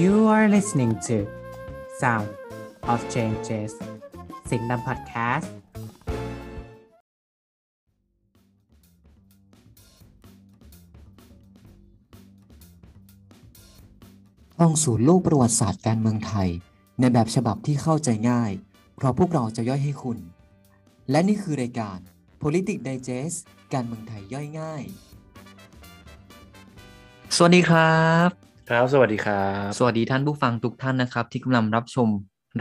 You are listening to Sound of Changes สิงห์ดำพอดแคสต์ท่องสู่โลกประวัติศาสตร์การเมืองไทย ในแบบฉบับที่เข้าใจง่าย เพราะพวกเราจะย่อยให้คุณ และนี่คือรายการ Politics Digest การเมืองไทยย่อยง่าย สวัสดีครับ ครับ สวัสดีครับ สวัสดีท่านผู้ฟังทุกท่านนะครับ ที่กำลังรับชม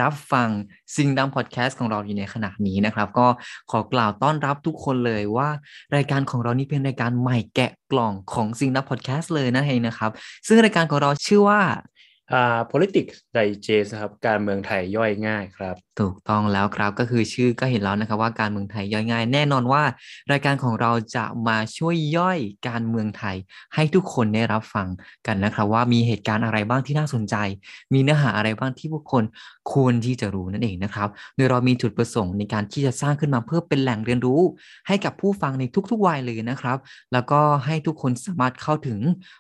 รับฟังซิงดัมพอดแคสต์ของเราอยู่ในขณะนี้นะครับ ก็ขอกล่าวต้อนรับทุกคนเลยว่า รายการของเรานี้เป็นรายการใหม่แกะกล่องของซิงดัมพอดแคสต์เลยนั่นเองนะครับ ซึ่งรายการของเราชื่อว่า อ่า politics digest นะครับการเมืองไทยย่อยง่ายครับ ถูกต้องแล้วครับก็คือชื่อก็เห็นแล้วนะครับว่าการเมืองไทยย่อยง่าย แน่นอนว่า รายการของเราจะมาช่วยย่อยการเมืองไทย ให้ทุกคนได้รับฟังกันนะครับ ว่ามีเหตุการณ์อะไรบ้างที่น่าสนใจ มีเนื้อหาอะไรบ้างที่ผู้คนควรที่จะรู้นั่นเองนะครับ โดยเรามีจุดประสงค์ในการที่จะสร้างขึ้นมาเพื่อเป็นแหล่งเรียนรู้ ให้กับผู้ฟังในทุกๆวัยเลยนะครับ แล้วก็ให้ทุกคนสามารถเข้าถึง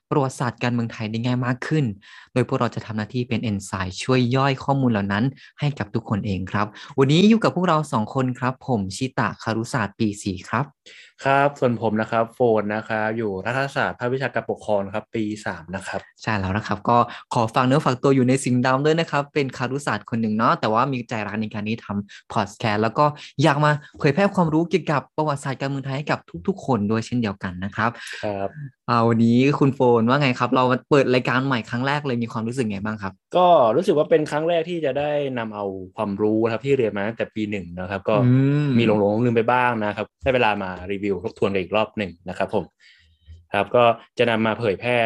ประวัติศาสตร์การเมืองไทยได้ง่ายมากขึ้น โดยพวกเราจะทำหน้าที่เป็นเอนไซม์ช่วยย่อยข้อมูลเหล่านั้น ให้กับทุกคนเองครับ วันนี้อยู่กับพวกเราสองคนครับ ผมชิตะคารุศาสตร์ปีสี่ครับ ครับ ส่วนผมนะครับโฟนนะครับอยู่รัฐศาสตร์ภาควิชาการปกครองครับ ปีสามนะครับ ใช่แล้วนะครับ ก็ขอฝากเนื้อฝากตัวอยู่ในสิ่งดำด้วยนะครับ เป็นคารุศาสตร์คนหนึ่งเนาะแต่ว่ามีใจรักในการที่ทำพอดแคสต์แล้วก็อยากมาเผยแพร่ความรู้เกี่ยวกับประวัติศาสตร์การเมืองไทยให้กับทุก ๆ คนด้วยเช่นเดียวกันนะครับครับเอาวันนี้คุณโฟนว่าไงครับ เรามาเปิดรายการใหม่ครั้งแรกเลยมีความรู้สึกไงบ้างครับ ก็รู้สึกว่าเป็นครั้งแรกที่จะได้นำเอาความรู้นะครับที่เรียนมาตั้งแต่ปีหนึ่งนะครับ ก็อืมมีหลงๆลืมไปบ้างนะครับได้เวลามารีวิวทบทวนกันอีกรอบหนึ่งนะครับ ผม ครับ ก็จะนำมาเผยแพร่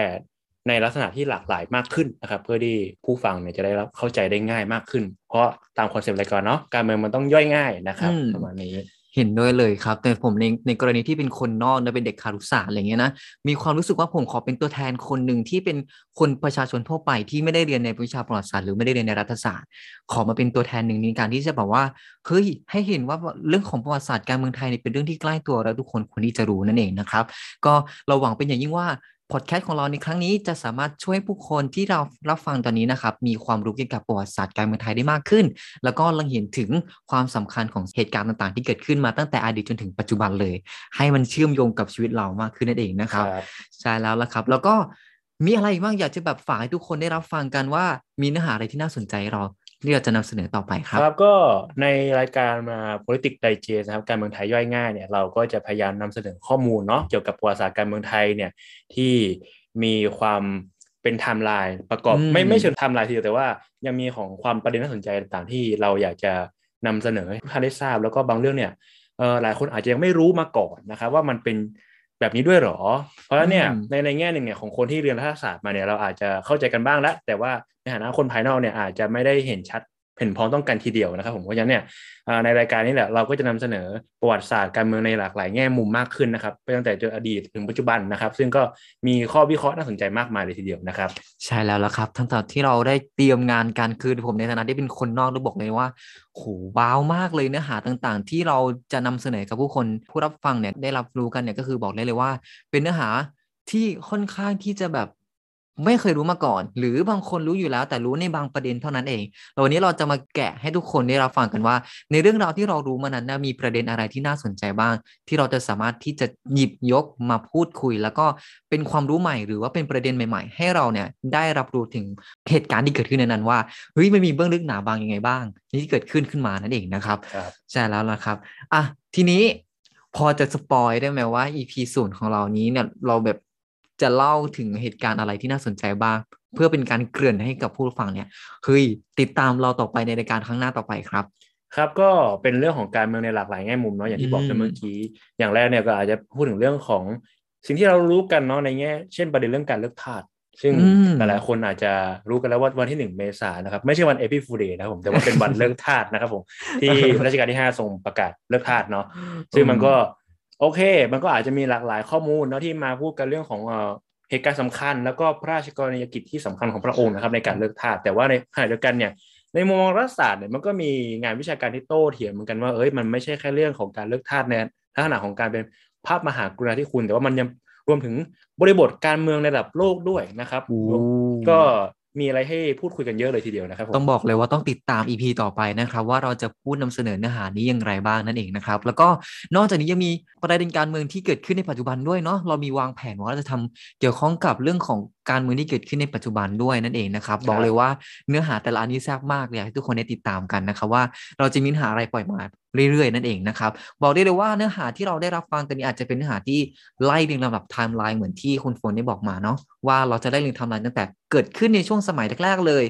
ในลักษณะที่หลากหลายมากขึ้นนะครับ เพื่อที่ผู้ฟังเนี่ยจะได้รับเข้าใจได้ง่ายมากขึ้น เพราะตามคอนเซปต์รายการเนาะการเมืองมันต้องย่อยง่ายนะครับอืมประมาณนี้ เห็นด้วยเลยครับ แต่ผมในในกรณีที่เป็นคนนอกนะเป็นเด็กคารุศาสตร์อะไรเงี้ยนะมีความรู้สึกว่าผมขอเป็นตัวแทนคนหนึ่งที่เป็นคนประชาชนทั่วไปที่ไม่ได้เรียนในวิชาประวัติศาสตร์หรือไม่ได้เรียนในรัฐศาสตร์ ขอมาเป็นตัวแทนหนึ่งในการที่จะแบบว่าเฮ้ยให้เห็นว่าเรื่องของประวัติศาสตร์การเมืองไทยเนี่ยเป็นเรื่องที่ใกล้ตัวแล้วทุกคนควรที่จะรู้นั่นเองนะครับ ก็เราหวังเป็นอย่างยิ่งว่า พอดแคสต์ของเราในครั้งนี้จะสามารถช่วยผู้คนที่เรารับฟังตอนนี้นะครับ มีความรู้เกี่ยวกับประวัติศาสตร์การเมืองไทยได้มากขึ้น แล้วก็ลังเห็นถึงความสำคัญของเหตุการณ์ต่างๆ ที่เกิดขึ้นมาตั้งแต่อดีตจนถึงปัจจุบันเลย ให้มันเชื่อมโยงกับชีวิตเรามากขึ้นนั่นเองนะครับครับใช่แล้วละครับ แล้วก็มีอะไรอีกบ้างอยากจะแบบฝากให้ทุกคนได้รับฟังกันว่ามีเนื้อหาอะไรที่น่าสนใจเรา ที่เราจะนำเสนอต่อไปครับครับก็ในรายการมา politics digest นะครับการเมืองไทยย่อยง่ายเนี่ยเราก็จะพยายามนำเสนอข้อมูลเนาะเกี่ยวกับประวัติศาสตร์การเมืองไทยเนี่ยที่มีความเป็นไทม์ไลน์ประกอบอืมไม่ไม่เชิงไทม์ไลน์ทีเดียวแต่ว่ายังมีของความประเด็นน่าสนใจต่างๆ ที่เราอยากจะนำเสนอให้ทุกท่านได้ทราบ แล้วก็บางเรื่องเนี่ยเออหลายคนอาจจะยังไม่รู้มาก่อนนะครับว่ามันเป็น แบบนี้ด้วยเหรอ เพราะฉะนั้นเนี่ยอืมในในแง่หนึ่งเนี่ยของคนที่เรียนรัฐศาสตร์มาเนี่ยเราอาจจะเข้าใจกันบ้างแล้วแต่ว่าในฐานะคนภายนอกเนี่ยอาจจะไม่ได้เห็นชัด เห็นพ้องต้องกันทีเดียวนะครับผมเพราะฉะนั้นเนี่ยในรายการนี้แหละเราก็จะนำเสนอประวัติศาสตร์การเมืองในหลากหลายแง่มุมมากขึ้นนะครับไปตั้งแต่จนอดีตถึงปัจจุบันนะครับ ซึ่งก็มีข้อวิเคราะห์น่าสนใจมากมายเลยทีเดียวนะครับ ใช่แล้วละครับทั้งแต่ที่เราได้เตรียมงานกันคือผมในฐานะที่เป็นคนนอกต้องบอกเลยว่าโหว้าวมากเลยเนื้อหาต่างๆ ที่เราจะนำเสนอกับผู้คนผู้รับฟังเนี่ยได้รับรู้กันเนี่ยก็คือบอกได้เลยว่า เป็นเนื้อหาที่ค่อนข้างที่จะแบบ ไม่เคยรู้มาก่อน หรือบางคนรู้อยู่แล้ว แต่รู้ในบางประเด็นเท่านั้นเองแล้ววันนี้เราจะมาแกะให้ทุกคนได้รับฟังกันว่า ในเรื่องราวที่เรารู้มานั้นนะมีประเด็นอะไรที่น่าสนใจบ้าง ที่เราจะสามารถที่จะหยิบยกมาพูดคุย แล้วก็เป็นความรู้ใหม่ หรือว่าเป็นประเด็นใหม่ ๆ ให้เราเนี่ยได้รับรู้ถึงเหตุการณ์ที่เกิดขึ้นในนั้นว่าเฮ้ยมันมีเบื้องลึกหนาบางยังไงบ้างนี่ที่เกิดขึ้นขึ้นมานั่นเองนะครับครับใช่แล้วล่ะครับอะทีนี้พอจะสปอยได้ไหมว่า EP ศูนย์ของเรานี้เนี่ยเราแบบ จะเล่าถึงเหตุการณ์อะไรที่น่าสนใจบ้างเพื่อเป็นการเกริ่นให้กับผู้ฟังเนี่ยเฮ้ยติดตามเราต่อไปในรายการครั้งหน้าต่อไปครับ ครับก็เป็นเรื่องของการเมืองในหลากหลายแง่มุมเนาะอย่างที่บอกไปอืมเมื่อกี้อย่างแรกเนี่ยก็อาจจะพูดถึงเรื่องของสิ่งที่เรารู้กันเนาะในแง่เช่นประเด็นเรื่องการเลิกทาสซึ่งอืมหลายๆคนอาจจะรู้กันแล้วว่าวันที่หนึ่งเมษายนนะครับ ไม่ใช่วันเอพิฟูเดย์นะครับผมแต่ว่าเป็นวันเลิกทาสนะครับผมที่รัชกาลที่ห้าทรงประกาศเลิกทาสเนาะซึ่งมันก็ โอเค มันก็อาจจะมีหลากหลายข้อมูลเนาะที่มาพูดกันเรื่องของเอ่อเหตุการณ์สำคัญ แล้วก็พระราชกรณียกิจที่สำคัญของพระองค์นะครับในการเลิกทาสแต่ว่าในขณะเดียวกันเนี่ยในมุมมองรัฐศาสตร์เนี่ยมันก็มีงานวิชาการที่โต้เถียงเหมือนกันว่าเอ้ยมันไม่ใช่แค่เรื่องของการเลิกทาสในลักษณะของการเป็นภาพมหากรุณาธิคุณ แต่ว่ามันยังรวมถึงบริบทการเมืองในระดับโลกด้วยนะครับโอ้ก็ มีอะไรให้พูดคุยกันเยอะเลยทีเดียวนะครับต้องบอกเลยว่าต้องติดตาม EP ต่อไปนะครับ ว่าเราจะพูดนำเสนอเนื้อหานี้อย่างไรบ้างนั่นเองนะครับ แล้วก็นอกจากนี้ยังมีประเด็นการเมืองที่เกิดขึ้นในปัจจุบันด้วยเนาะเรามีวางแผนว่าเราจะทำเกี่ยวข้องกับเรื่องของ การเมืองที่เกิดขึ้นในปัจจุบันด้วยนั่นเองนะครับ บอกเลยว่าเนื้อหาแต่ละอันนี้แซ่บมากเลยอยากให้ทุกคนได้ติดตามกันนะครับว่าเราจะมีเนื้อหาอะไรปล่อยมาเรื่อยๆ นั่นเองนะครับ บอกได้เลยว่าเนื้อหาที่เราได้รับฟังกันนี้อาจจะเป็นเนื้อหาที่ไล่เรียงลำดับไทม์ไลน์เหมือนที่คุณฝนได้บอกมาเนาะว่าเราจะได้เรียงไทม์ไลน์ตั้งแต่เกิดขึ้นในช่วงสมัยแรกๆเลย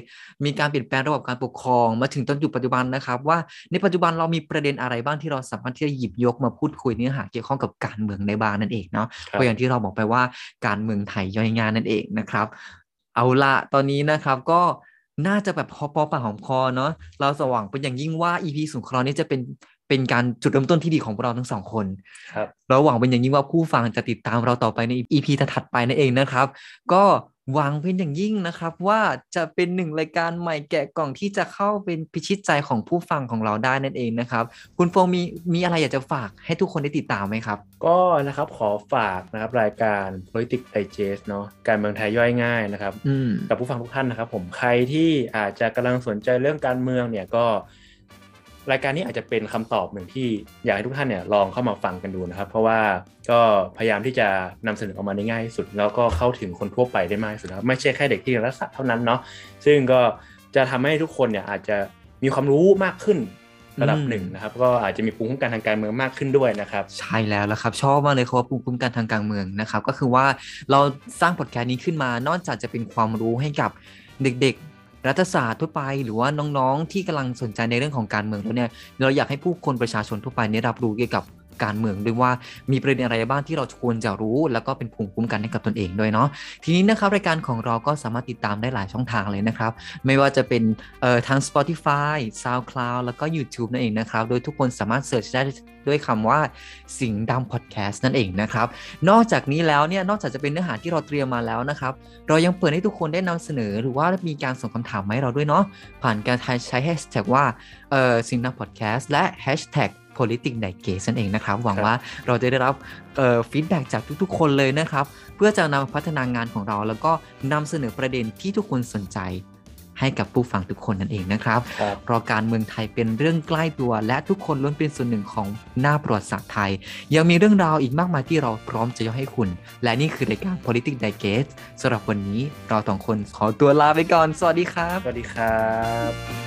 มีการเปลี่ยนแปลงระบบการปกครองมาถึงจนจุดปัจจุบันนะครับว่าในปัจจุบันเรามีประเด็นอะไรบ้างที่เราสามารถที่จะหยิบยกมาพูดคุยเนื้อหาเกี่ยวข้องกับการเมืองในบ้างนั่นเองเนาะครับก็อย่างที่เราบอกไปว่าการเมืองไทยย่อยง่ายนั่นเองนะครับ เอาละตอนนี้นะครับก็น่าจะแบบพอปอปากหอมคอเนาะเราสว่างเป็นอย่างยิ่งว่า EP สุนทรนี้จะเป็นเป็นการจุดเริ่มต้นที่ดีของพวกเราทั้งสองคนครับเราหวังเป็นอย่างยิ่งว่าผู้ฟังจะติดตามเราต่อไปใน EP ถัดๆไปนั่นเองนะครับ ก็ หวังเป็นอย่างยิ่งนะครับ ว่าจะเป็นหนึ่งรายการใหม่แกะกล่องที่จะเข้าเป็นพิชิตใจของผู้ฟังของเราได้นั่นเองนะครับ คุณโฟมีมีอะไรอยากจะฝากให้ทุกคนได้ติดตามไหมครับ ก็นะครับขอฝากนะครับรายการ politics digest เนาะการเมืองไทยย่อยง่ายนะครับอืมกับผู้ฟังทุกท่านนะครับ ผมใครที่อาจจะกำลังสนใจเรื่องการเมืองเนี่ยก็ รายการนี้อาจจะเป็นคำตอบหนึ่งที่อยากให้ทุกท่านเนี่ยลองเข้ามาฟังกันดูนะครับ เพราะว่าก็พยายามที่จะนำเสนอออกมาได้ง่ายที่สุด แล้วก็เข้าถึงคนทั่วไปได้มากที่สุดครับไม่ใช่แค่เด็กที่เรียนรัฐศาสตร์เท่านั้นเนาะซึ่งก็จะทำให้ทุกคนเนี่ยอาจจะมีความรู้มากขึ้นระดับหนึ่งนะครับ ก็อาจจะมีภูมิคุ้มกันทางการเมืองมากขึ้นด้วยนะครับ ใช่แล้วละครับ ชอบมากเลยคำว่าภูมิคุ้มกันทางการเมืองนะครับ ก็คือว่าเราสร้างพอดแคสต์นี้ขึ้นมา นอกจากจะเป็นความรู้ให้กับเด็กๆ รัฐศาสตร์ทั่วไปหรือว่าน้องๆ ที่กำลังสนใจในเรื่องของการเมืองแล้วเนี่ยเราอยากให้ผู้คนประชาชนทั่วไปได้รับรู้เกี่ยวกับ การเมืองด้วยว่ามีประเด็นอะไรบ้างที่เราควรจะรู้ แล้วก็เป็นภูมิคุ้มกันให้กับตนเองด้วยเนาะทีนี้นะครับรายการของเราก็สามารถติดตามได้หลายช่องทางเลยนะครับ ไม่ว่าจะเป็นเอ่อทาง Spotify SoundCloud แล้วก็ YouTube นั่นเองนะครับ โดยทุกคนสามารถเสิร์ชได้ด้วยคำว่าสิงห์ดำพอดแคสต์นั่นเองนะครับ นอกจากนี้แล้วเนี่ยนอกจากจะเป็นเนื้อหาที่เราเตรียมมาแล้วนะครับ เรายังเปิดให้ทุกคนได้นำเสนอ หรือว่ามีการส่งคำถามมาให้เราด้วยเนาะผ่านการใช้แฮชแท็กว่าเออสิงห์ดำพอดแคสต์และแฮชแท็ก politics d i g e s t นั่นเองนะครับ หวังครับว่าเราจะได้รับเอ่อฟีดแบ็กจากทุกๆ คนเลยนะครับ เพื่อจะนำมาพัฒนางานของเรา แล้วก็นำเสนอประเด็นที่ทุกคนสนใจให้กับผู้ฟังทุกคนนั่นเองนะครับครับเพราะการเมืองไทยเป็นเรื่องใกล้ตัว และทุกคนล้วนเป็นส่วนหนึ่งของหน้าประวัติศาสตร์ไทย ยังมีเรื่องราวอีกมากมายที่เราพร้อมจะยกให้คุณ และนี่คือรายการ politics digest สำหรับวันนี้เราสองคนขอตัวลาไปก่อน สวัสดีครับ สวัสดีครับ